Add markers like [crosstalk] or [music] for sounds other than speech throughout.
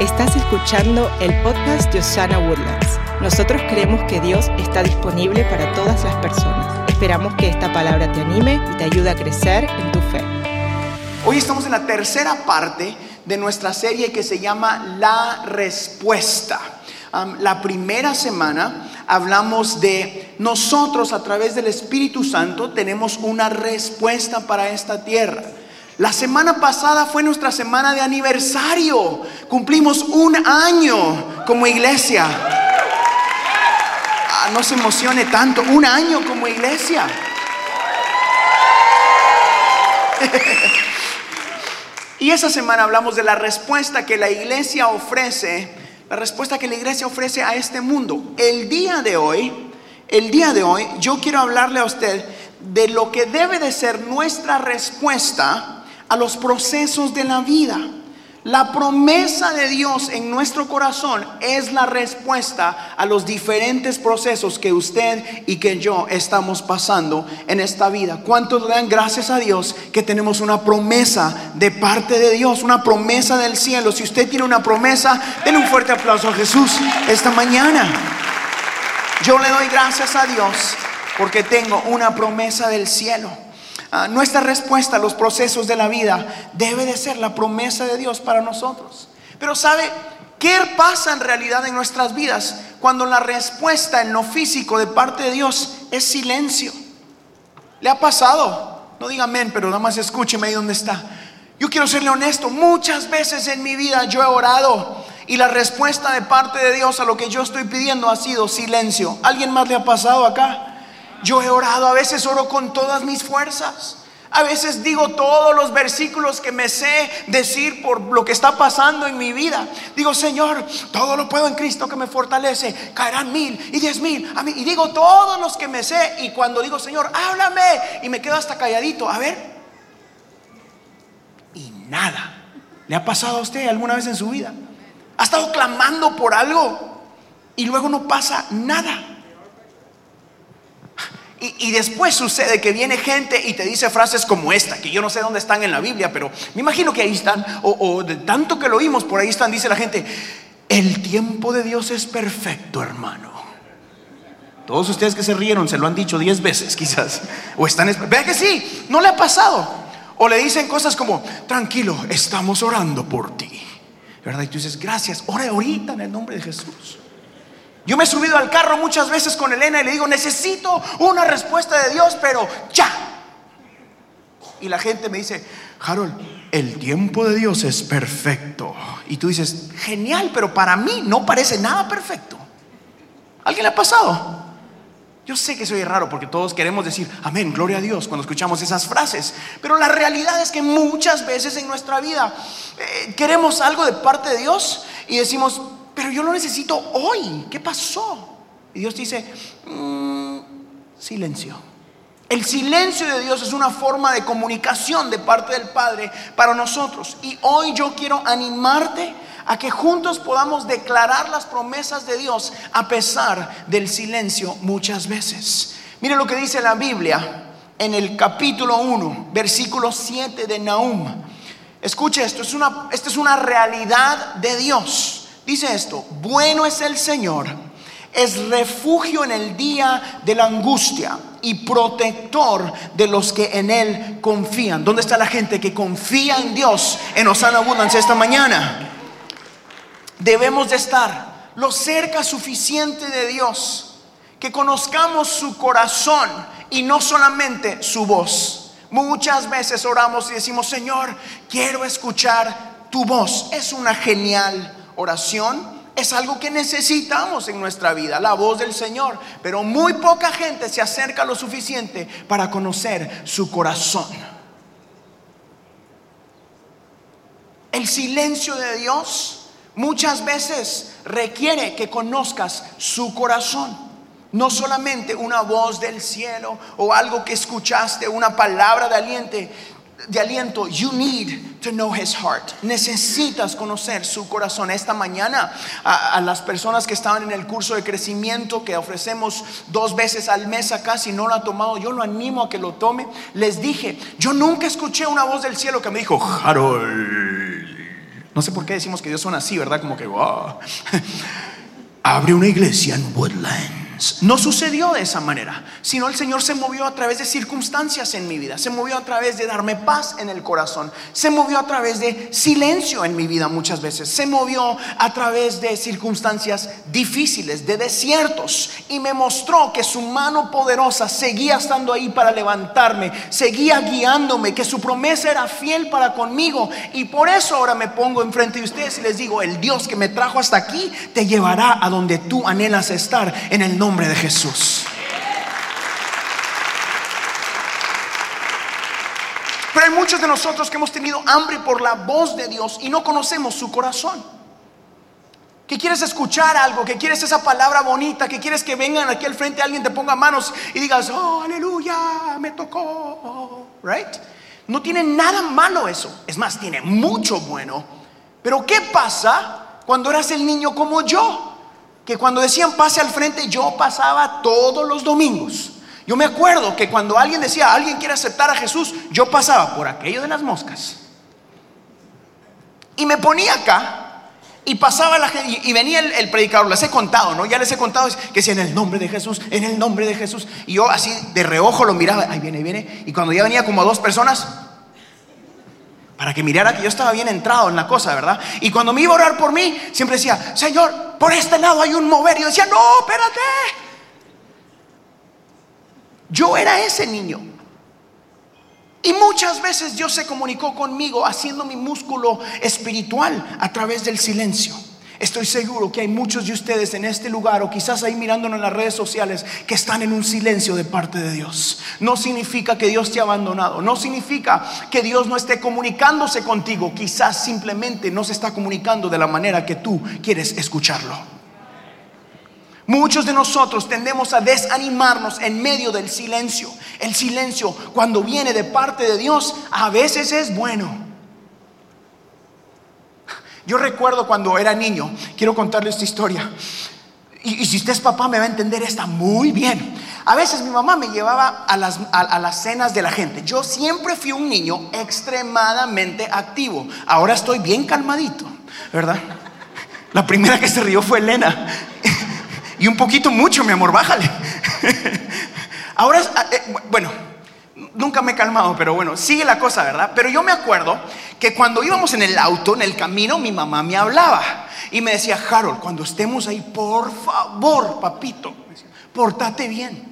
Estás escuchando el podcast de Osana Woodlands. Nosotros creemos que Dios está disponible para todas las personas. Esperamos que esta palabra te anime y te ayude a crecer en tu fe. Hoy estamos en la tercera parte de nuestra serie que se llama La Respuesta. La primera semana hablamos de nosotros a través del Espíritu Santo tenemos una respuesta para esta tierra. La semana pasada fue nuestra semana de aniversario. Cumplimos un año como iglesia. Ah, no se emocione tanto, un año como iglesia. [laughs] y esa semana hablamos de la respuesta que la iglesia ofrece, la respuesta que la iglesia ofrece a este mundo. El día de hoy, el día de hoy, yo quiero hablarle a usted de lo que debe de ser nuestra respuesta a los procesos de la vida. La promesa de Dios en nuestro corazón es la respuesta a los diferentes procesos que usted y que yo estamos pasando en esta vida. ¿Cuántos le dan gracias a Dios que tenemos una promesa de parte de Dios, una promesa del cielo? Si usted tiene una promesa, denle un fuerte aplauso a Jesús esta mañana. Yo le doy gracias a Dios porque tengo una promesa del cielo. Ah, nuestra respuesta a los procesos de la vida debe de ser la promesa de Dios para nosotros. Pero ¿sabe qué pasa en realidad en nuestras vidas cuando la respuesta en lo físico de parte de Dios es silencio? ¿Le ha pasado? No diga amén, pero nada más escúcheme ahí donde está. Yo quiero serle honesto, muchas veces en mi vida yo he orado y la respuesta de parte de Dios a lo que yo estoy pidiendo ha sido silencio. ¿Alguien más le ha pasado acá? Yo he orado, a veces oro con todas mis fuerzas. A veces digo todos los versículos que me sé decir por lo que está pasando en mi vida. Digo, Señor, todo lo puedo en Cristo que me fortalece. Caerán mil y diez mil. A mí, y digo todos los que me sé. Y cuando digo, Señor, háblame. Y me quedo hasta calladito. A ver. Y nada. ¿Le ha pasado a usted alguna vez en su vida? ¿Ha estado clamando por algo? Y luego no pasa nada. Y, después sucede que viene gente y te dice frases como esta, que yo no sé dónde están en la Biblia, pero me imagino que ahí están, o, de tanto que lo oímos, por ahí están, dice la gente, el tiempo de Dios es perfecto, hermano. Todos ustedes que se rieron se lo han dicho diez veces quizás, o están, vea que sí, no le ha pasado. O le dicen cosas como, tranquilo, estamos orando por ti. ¿Verdad? Y tú dices, gracias, ore ahorita en el nombre de Jesús. Yo me he subido al carro muchas veces con Elena y le digo, necesito una respuesta de Dios, pero ya. Y la gente me dice, Harold, el tiempo de Dios es perfecto. Y tú dices, genial, pero para mí no parece nada perfecto. ¿Alguien le ha pasado? Yo sé que soy raro porque todos queremos decir, amén, gloria a Dios cuando escuchamos esas frases. Pero la realidad es que muchas veces en nuestra vida eh, queremos algo de parte de Dios y decimos, pero yo lo necesito hoy. ¿Qué pasó? Y Dios dice, mm, silencio. El silencio de Dios es una forma de comunicación de parte del Padre para nosotros. Y hoy yo quiero animarte a que juntos podamos declarar las promesas de Dios a pesar del silencio muchas veces. Mire lo que dice la Biblia en el capítulo 1, versículo 7 de Nahum. Escuche esto, es una, esta es una realidad de Dios. Dice esto, bueno es el Señor, es refugio en el día de la angustia y protector de los que en Él confían. ¿Dónde está la gente que confía en Dios en Osana Abundance esta mañana? Debemos de estar lo cerca suficiente de Dios, que conozcamos su corazón y no solamente su voz. Muchas veces oramos y decimos, Señor, quiero escuchar tu voz. Es una genial oración es algo que necesitamos en nuestra vida, la voz del Señor. Pero muy poca gente se acerca lo suficiente para conocer su corazón. El silencio de Dios muchas veces requiere que conozcas su corazón. No solamente una voz del cielo o algo que escuchaste, una palabra de aliento, de aliento, you need to know his heart. Necesitas conocer su corazón. Esta mañana a, las personas que estaban en el curso de crecimiento que ofrecemos dos veces al mes acá, si no lo ha tomado, yo lo animo a que lo tome. Les dije, yo nunca escuché una voz del cielo que me dijo, Harold. No sé por qué decimos que Dios suena así, ¿verdad? Como que, wow. [laughs] Abre una iglesia en Woodland. No sucedió de esa manera, sino el Señor se movió a través de circunstancias en mi vida, se movió a través de darme paz en el corazón, se movió a través de silencio en mi vida muchas veces, se movió a través de circunstancias difíciles, de desiertos, y me mostró que su mano poderosa seguía estando ahí para levantarme, seguía guiándome, que su promesa era fiel para conmigo, y por eso ahora me pongo enfrente de ustedes y les digo, el Dios que me trajo hasta aquí te llevará a donde tú anhelas estar en el nombre nombre de Jesús. Pero hay muchos de nosotros que hemos tenido hambre por la voz de Dios y no conocemos su corazón. Que quieres escuchar algo, que quieres esa palabra bonita, que quieres que vengan aquí al frente alguien te ponga manos y digas, oh, aleluya, me tocó, right? No tiene nada malo eso, es más, tiene mucho bueno. Pero ¿qué pasa cuando eras el niño como yo? Que cuando decían pase al frente, yo pasaba todos los domingos. Yo me acuerdo que cuando alguien decía, alguien quiere aceptar a Jesús, yo pasaba por aquello de las moscas. Y me ponía acá y pasaba la gente, y venía el, predicador, les he contado, ¿no? Ya les he contado que si en el nombre de Jesús, en el nombre de Jesús. Y yo así de reojo lo miraba, ahí viene, ahí viene. Y cuando ya venía como a dos personas, para que mirara que yo estaba bien entrado en la cosa, ¿verdad? Y cuando me iba a orar por mí, siempre decía, Señor, por este lado hay un mover. Y yo decía, no, espérate. Yo era ese niño. Y muchas veces Dios se comunicó conmigo haciendo mi músculo espiritual a través del silencio. Estoy seguro que hay muchos de ustedes en este lugar o quizás ahí mirándonos en las redes sociales que están en un silencio de parte de Dios. No significa que Dios te ha abandonado, no significa que Dios no esté comunicándose contigo, quizás simplemente no se está comunicando de la manera que tú quieres escucharlo. Muchos de nosotros tendemos a desanimarnos en medio del silencio. El silencio cuando viene de parte de Dios a veces es bueno. Yo recuerdo cuando era niño, quiero contarle esta historia. Y, si usted es papá me va a entender esta muy bien. A veces mi mamá me llevaba a las, a las cenas de la gente. Yo siempre fui un niño extremadamente activo. Ahora estoy bien calmadito, ¿verdad? La primera que se rió fue Elena. [laughs] Y un poquito mucho, mi amor, bájale. [laughs] Ahora, eh, bueno, nunca me he calmado, pero bueno, sigue la cosa, ¿verdad? Pero yo me acuerdo que cuando íbamos en el auto, en el camino, mi mamá me hablaba y me decía, Harold, cuando estemos ahí, por favor, papito, portate bien.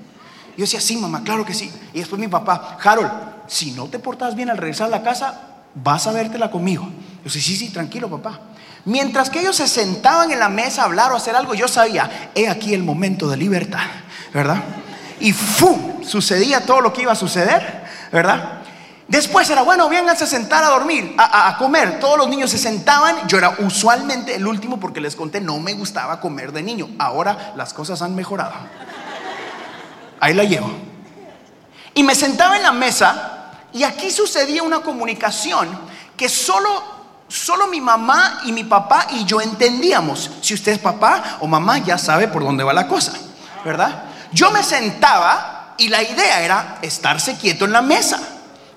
Yo decía, sí, mamá, claro que sí. Y después mi papá, Harold, si no te portas bien al regresar a la casa, vas a vértela conmigo. Yo decía, sí, sí, tranquilo, papá. Mientras que ellos se sentaban en la mesa a hablar o hacer algo, yo sabía, he aquí el momento de libertad, ¿verdad? Y ¡fu! Sucedía todo lo que iba a suceder, ¿verdad? Después era, bueno, vénganse a sentar a dormir, a, comer. Todos los niños se sentaban. Yo era usualmente el último porque les conté, no me gustaba comer de niño. Ahora las cosas han mejorado. Ahí la llevo. Y me sentaba en la mesa y aquí sucedía una comunicación que solo, solo mi mamá y mi papá y yo entendíamos. Si usted es papá o mamá, ya sabe por dónde va la cosa, ¿verdad? Yo me sentaba y la idea era estarse quieto en la mesa.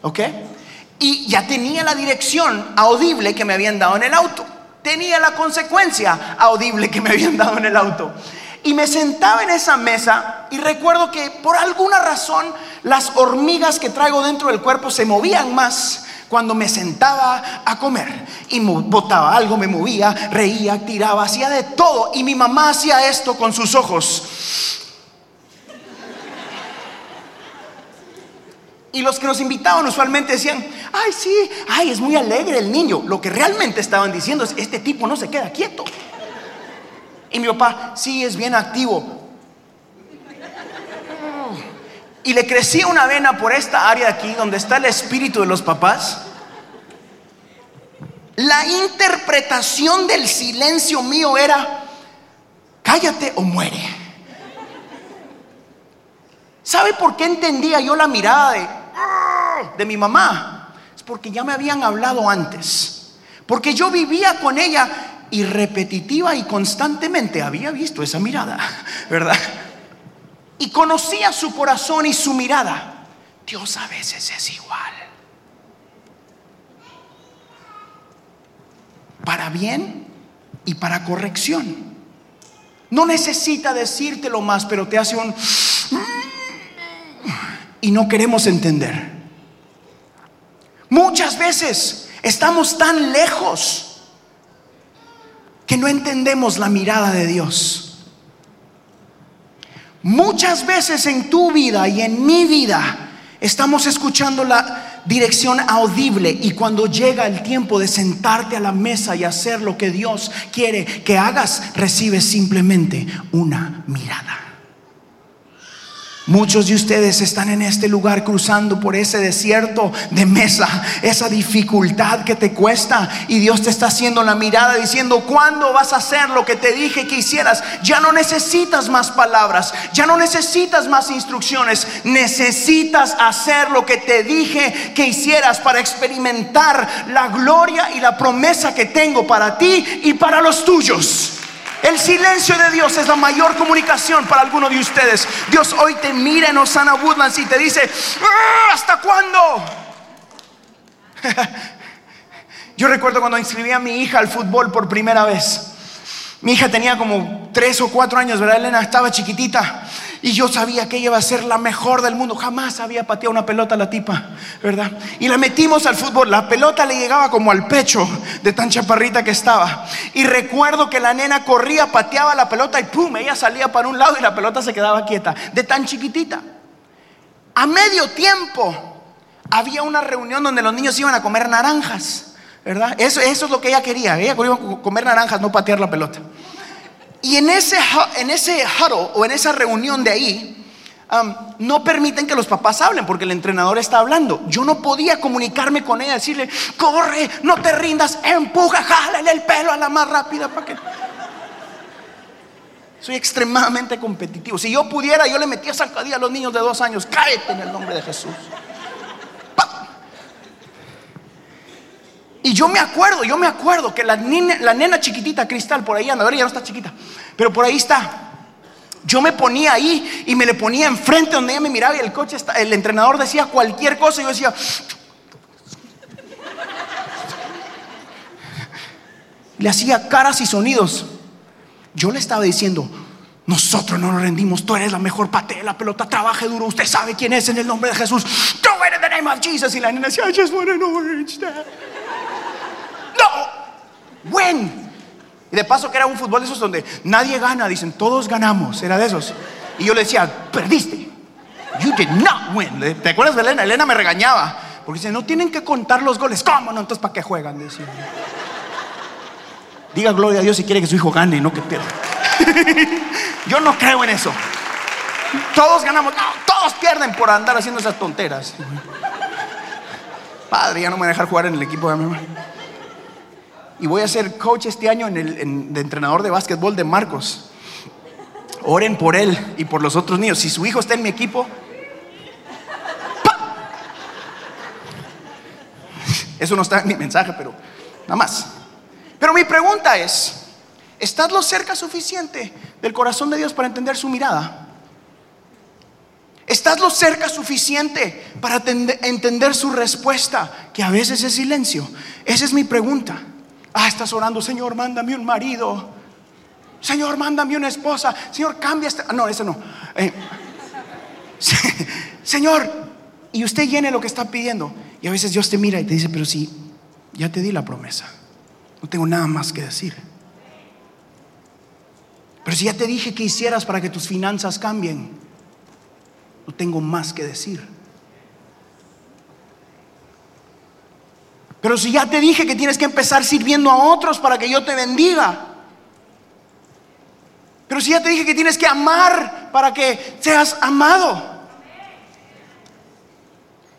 ¿Ok? Y ya tenía la dirección audible que me habían dado en el auto. Tenía la consecuencia audible que me habían dado en el auto. Y me sentaba en esa mesa y recuerdo que por alguna razón las hormigas que traigo dentro del cuerpo se movían más cuando me sentaba a comer y botaba algo, me movía, reía, tiraba, hacía de todo. Y mi mamá hacía esto con sus ojos. Y los que nos invitaban usualmente decían, ay, sí, ay, es muy alegre el niño. Lo que realmente estaban diciendo es, este tipo no se queda quieto. Y mi papá, sí, es bien activo. Y le crecía una vena por esta área de aquí, donde está el espíritu de los papás. La interpretación del silencio mío era, cállate o muere. ¿Sabe por qué entendía yo la mirada de, de mi mamá, es porque ya me habían hablado antes. Porque yo vivía con ella y repetitiva y constantemente había visto esa mirada, [laughs] ¿verdad? Y conocía su corazón y su mirada. Dios a veces es igual. para bien y para corrección. No necesita decírtelo más, pero te hace un... Y no queremos entender. Muchas veces estamos tan lejos que no entendemos la mirada de Dios. Muchas veces en tu vida y en mi vida estamos escuchando la dirección audible y cuando llega el tiempo de sentarte a la mesa y hacer lo que Dios quiere que hagas, recibes simplemente una mirada. Muchos de ustedes están en este lugar cruzando por ese desierto de mesa, esa dificultad que te cuesta y Dios te está haciendo la mirada diciendo, ¿cuándo vas a hacer lo que te dije que hicieras? Ya no necesitas más palabras, ya no necesitas más instrucciones, necesitas hacer lo que te dije que hicieras para experimentar la gloria y la promesa que tengo para ti y para los tuyos. El silencio de Dios es la mayor comunicación para alguno de ustedes. Dios hoy te mira en Osana Woodlands y te dice, ah, ¿hasta cuándo? [laughs] Yo recuerdo cuando inscribí a mi hija al fútbol por primera vez. Mi hija tenía como tres o cuatro años, ¿verdad? Elena estaba chiquitita. Y yo sabía que ella iba a ser la mejor del mundo. Jamás había pateado una pelota a la tipa, ¿verdad? Y la metimos al fútbol. La pelota le llegaba como al pecho de tan chaparrita que estaba. Y recuerdo que la nena corría, pateaba la pelota y ¡pum! Ella salía para un lado y la pelota se quedaba quieta. De tan chiquitita. A medio tiempo había una reunión donde los niños iban a comer naranjas, ¿verdad? Eso, eso es lo que ella quería. Ella quería comer naranjas, no patear la pelota. Y en ese, en ese huddle o en esa reunión de ahí, no permiten que los papás hablen porque el entrenador está hablando. Yo no podía comunicarme con ella, decirle, corre, no te rindas, empuja, jálale el pelo a la más rápida para que... Soy extremadamente competitivo. Si yo pudiera, yo le metía zancadilla a los niños de dos años. Cáete en el nombre de Jesús. Y yo me acuerdo, yo me acuerdo que la nena, la nena chiquitita cristal por ahí anda, ahora ya no está chiquita, pero por ahí está. Yo me ponía ahí y me le ponía enfrente donde ella me miraba y el coche, el entrenador decía cualquier cosa y yo decía, le hacía caras y sonidos. Yo le estaba diciendo, nosotros no nos rendimos, tú eres la mejor patea la pelota, trabaje duro, usted sabe quién es en el nombre de Jesús. It in the name of Jesus. Y la nena decía, I just want an orange, when. Y de paso que era un fútbol de esos donde nadie gana, dicen, todos ganamos, era de esos. Y yo le decía, perdiste. You did not win. ¿Te acuerdas de Elena? Elena me regañaba. Porque dice, no tienen que contar los goles. ¿Cómo no? Entonces, ¿para qué juegan? Decía. Diga gloria a Dios si quiere que su hijo gane, no que pierda. [laughs] Yo no creo en eso. Todos ganamos, no, todos pierden por andar haciendo esas tonteras. Padre, ya no me voy a dejar jugar en el equipo de mi mamá y voy a ser coach este año en el, de entrenador de básquetbol de Marcos. Oren por él y por los otros niños. Si su hijo está en mi equipo, eso no está en mi mensaje, pero nada más. Pero mi pregunta es, ¿estás lo cerca suficiente del corazón de Dios para entender su mirada? ¿Estás lo cerca suficiente para entender su respuesta, que a veces es silencio? Esa es mi pregunta. Ah, estás orando, Señor, mándame un marido. Señor, mándame una esposa. Señor, cambia esta. No, eso no. Eh, [laughs] señor, y usted llene lo que está pidiendo. Y a veces Dios te mira y te dice, pero si ya te di la promesa, no tengo nada más que decir. Pero si ya te dije que hicieras para que tus finanzas cambien, no tengo más que decir. Pero si ya te dije que tienes que empezar sirviendo a otros para que yo te bendiga. Pero si ya te dije que tienes que amar para que seas amado.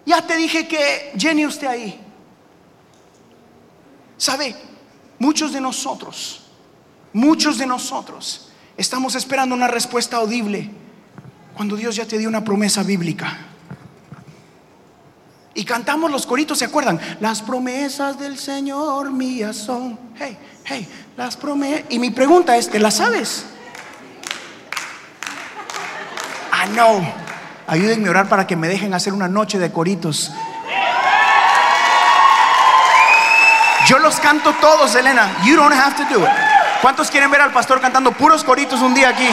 Ya te dije que Jenny usted ahí. ¿Sabe? Muchos de nosotros, muchos de nosotros estamos esperando una respuesta audible cuando Dios ya te dio una promesa bíblica. Cantamos los coritos, ¿se acuerdan? Las promesas del Señor mías son. Hey, hey, las promesas. Y mi pregunta es, ¿te las sabes? Ah, no. Ayúdenme a orar para que me dejen hacer una noche de coritos. Yo los canto todos, Elena. You don't have to do it. ¿Cuántos quieren ver al pastor cantando puros coritos un día aquí?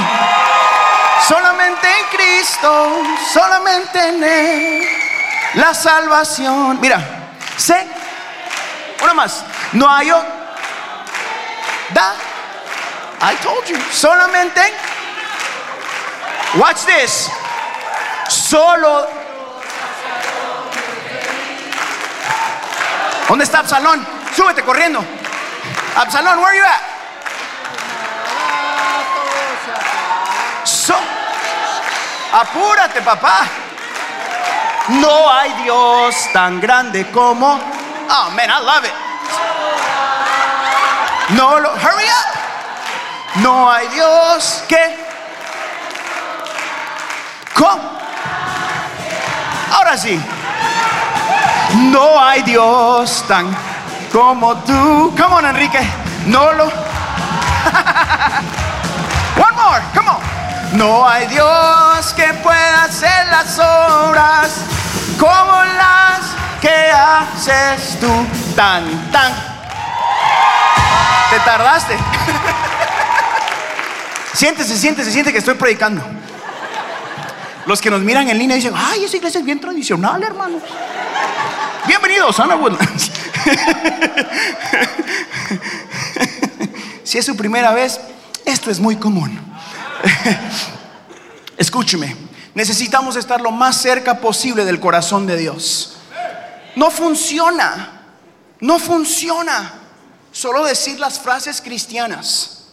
Solamente en Cristo, solamente en Él, la salvación. Mira, sé, una más. No hay otro. Da. I told you. Solamente. Watch this. Solo. ¿Dónde está Absalón? Súbete corriendo. Absalón, where are you at? So, apúrate, papá. No hay Dios tan grande como. Oh man, I love it. No lo. Hurry up. No hay Dios que. ¿Cómo? Ahora sí. No hay Dios tan como tú. Come on, Enrique. No lo. [laughs] One more. Come on. No hay Dios que pueda hacer las obras como las que haces tú. Tan, tan. Te tardaste. [laughs] siéntese, siéntese, siente que estoy predicando. Los que nos miran en línea dicen, ay, esa iglesia es bien tradicional, hermanos. Bienvenidos, Ana Woodlands. [laughs] si es su primera vez, esto es muy común. [laughs] Escúcheme, necesitamos estar lo más cerca posible del corazón de Dios. No funciona, no funciona solo decir las frases cristianas.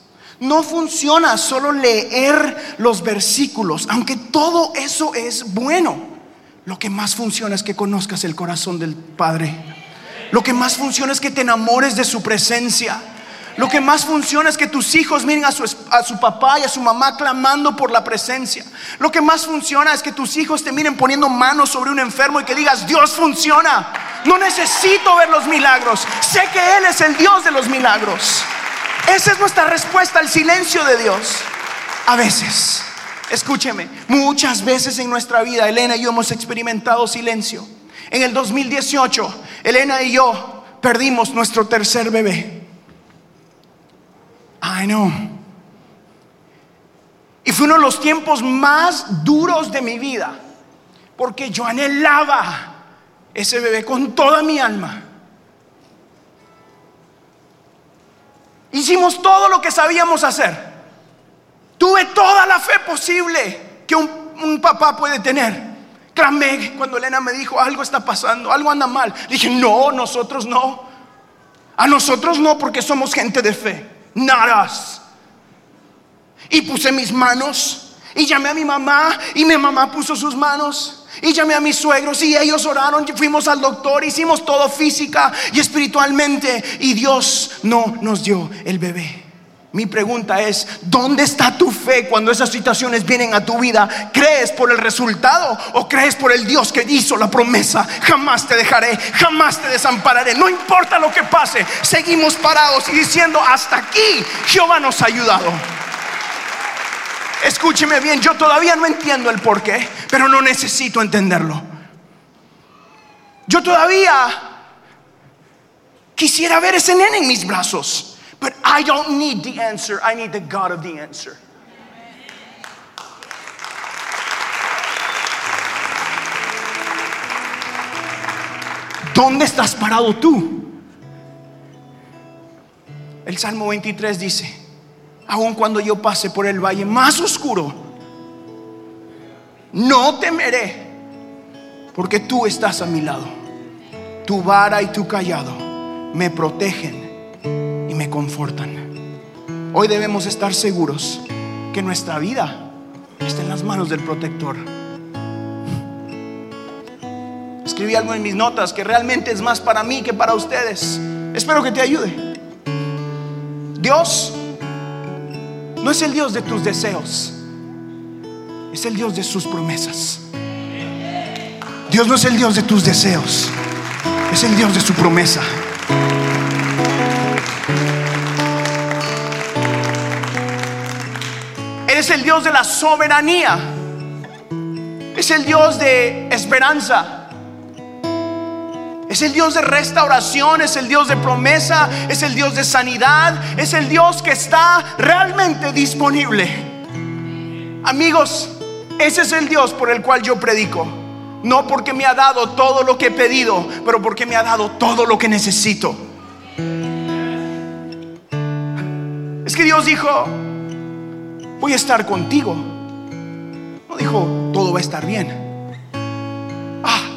No funciona solo leer los versículos, aunque todo eso es bueno. Lo que más funciona es que conozcas el corazón del Padre. Lo que más funciona es que te enamores de su presencia. Lo que más funciona es que tus hijos miren a su, papá y a su mamá clamando por la presencia. Lo que más funciona es que tus hijos te miren poniendo manos sobre un enfermo y que digas, Dios funciona. No necesito ver los milagros. Sé que Él es el Dios de los milagros. Esa es nuestra respuesta al silencio de Dios. A veces, escúcheme, muchas veces en nuestra vida, Elena y yo hemos experimentado silencio. En el 2018, Elena y yo perdimos nuestro tercer bebé. I know. Y fue uno de los tiempos más duros de mi vida, porque yo anhelaba ese bebé con toda mi alma. Hicimos todo lo que sabíamos hacer. Tuve toda la fe posible que un, un papá puede tener. Clamé cuando Elena me dijo, algo está pasando, algo anda mal. Dije, no, nosotros no. A nosotros no porque somos gente de fe. Not us. Y puse mis manos y llamé a mi mamá y mi mamá puso sus manos. Y llamé a mis suegros y ellos oraron, fuimos al doctor, hicimos todo física y espiritualmente y Dios no nos dio el bebé. Mi pregunta es, ¿dónde está tu fe cuando esas situaciones vienen a tu vida? ¿Crees por el resultado o crees por el Dios que hizo la promesa? Jamás te dejaré, jamás te desampararé. No importa lo que pase, seguimos parados y diciendo, hasta aquí Jehová nos ha ayudado. Escúcheme bien, yo todavía no entiendo el por qué, pero no necesito entenderlo. Yo todavía quisiera ver ese nene en mis brazos. But I don't need the answer, I need the God of the answer. ¿Dónde estás parado tú? El Salmo 23 dice, aun cuando yo pase por el valle más oscuro, no temeré, porque tú estás a mi lado. Tu vara y tu callado me protegen confortan. Hoy debemos estar seguros que nuestra vida está en las manos del protector. Escribí algo en mis notas que realmente es más para mí que para ustedes. Espero que te ayude. Dios no es el Dios de tus deseos, es el Dios de sus promesas. Dios no es el Dios de tus deseos, es el Dios de su promesa. Es el Dios de la soberanía, es el Dios de esperanza, Es el Dios de restauración, es el Dios de promesa, es el Dios de sanidad, es el Dios que está realmente disponible. Amigos, ese es el Dios por el cual yo predico. No porque me ha dado todo lo que he pedido, pero porque me ha dado todo lo que necesito. Es que Dios dijo, voy a estar contigo. No dijo, todo va a estar bien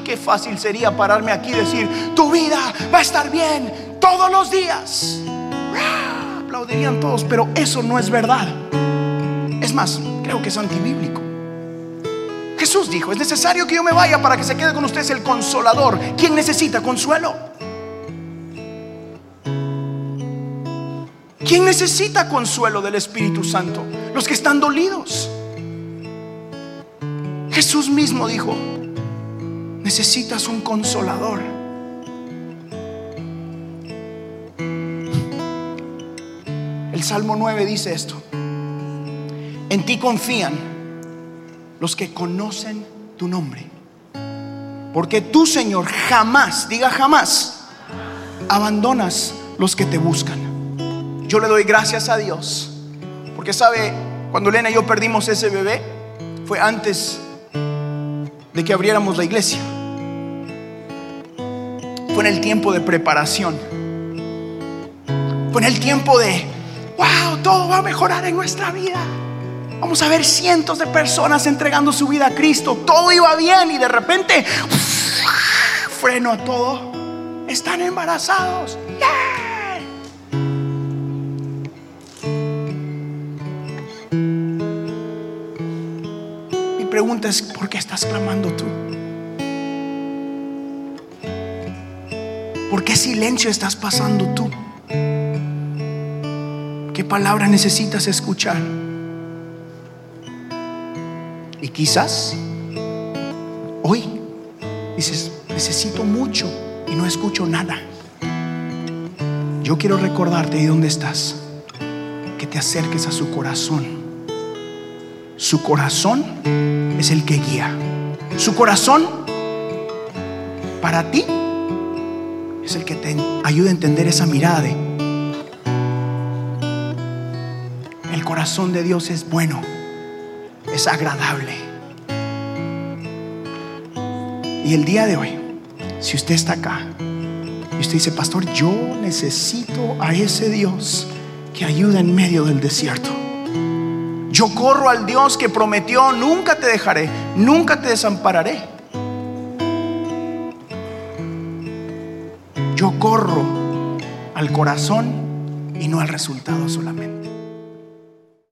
qué fácil sería pararme aquí y decir, tu vida va a estar bien todos los días. ¡Ah! Aplaudirían todos, pero eso no es verdad. Es más, creo que es antibíblico. Jesús dijo, es necesario que yo me vaya para que se quede con ustedes el consolador. ¿Quién necesita consuelo? ¿Quién necesita consuelo del Espíritu Santo? Los que están dolidos. Jesús mismo dijo, Necesitas un consolador. El Salmo 9 dice esto. En ti confían los que conocen tu nombre. Porque tú, Señor, jamás, diga jamás, abandonas los que te buscan. Yo le doy gracias a Dios. Porque sabe, cuando Elena y yo perdimos ese bebé, fue antes de que abriéramos la iglesia fue en el tiempo de preparación. Fue en el tiempo de, wow, todo va a mejorar en nuestra vida. Vamos a ver cientos de personas entregando su vida a Cristo. Todo iba bien y de repente, freno a todo. Están embarazados. Mi pregunta es, ¿por qué estás clamando tú? ¿Por qué silencio estás pasando tú? ¿Qué palabra necesitas escuchar? Y quizás hoy dices, necesito mucho y no escucho nada. Yo quiero recordarte de dónde estás, que te acerques a su corazón. Su corazón es el que guía. Su corazón para ti es el que te ayuda a entender esa mirada de el corazón de Dios es bueno, es agradable. Y el día de hoy, si usted está acá y usted dice, pastor, yo necesito a ese Dios que ayuda en medio del desierto. Yo corro al Dios que prometió, nunca te dejaré, nunca te desampararé. Yo corro al corazón y no al resultado solamente.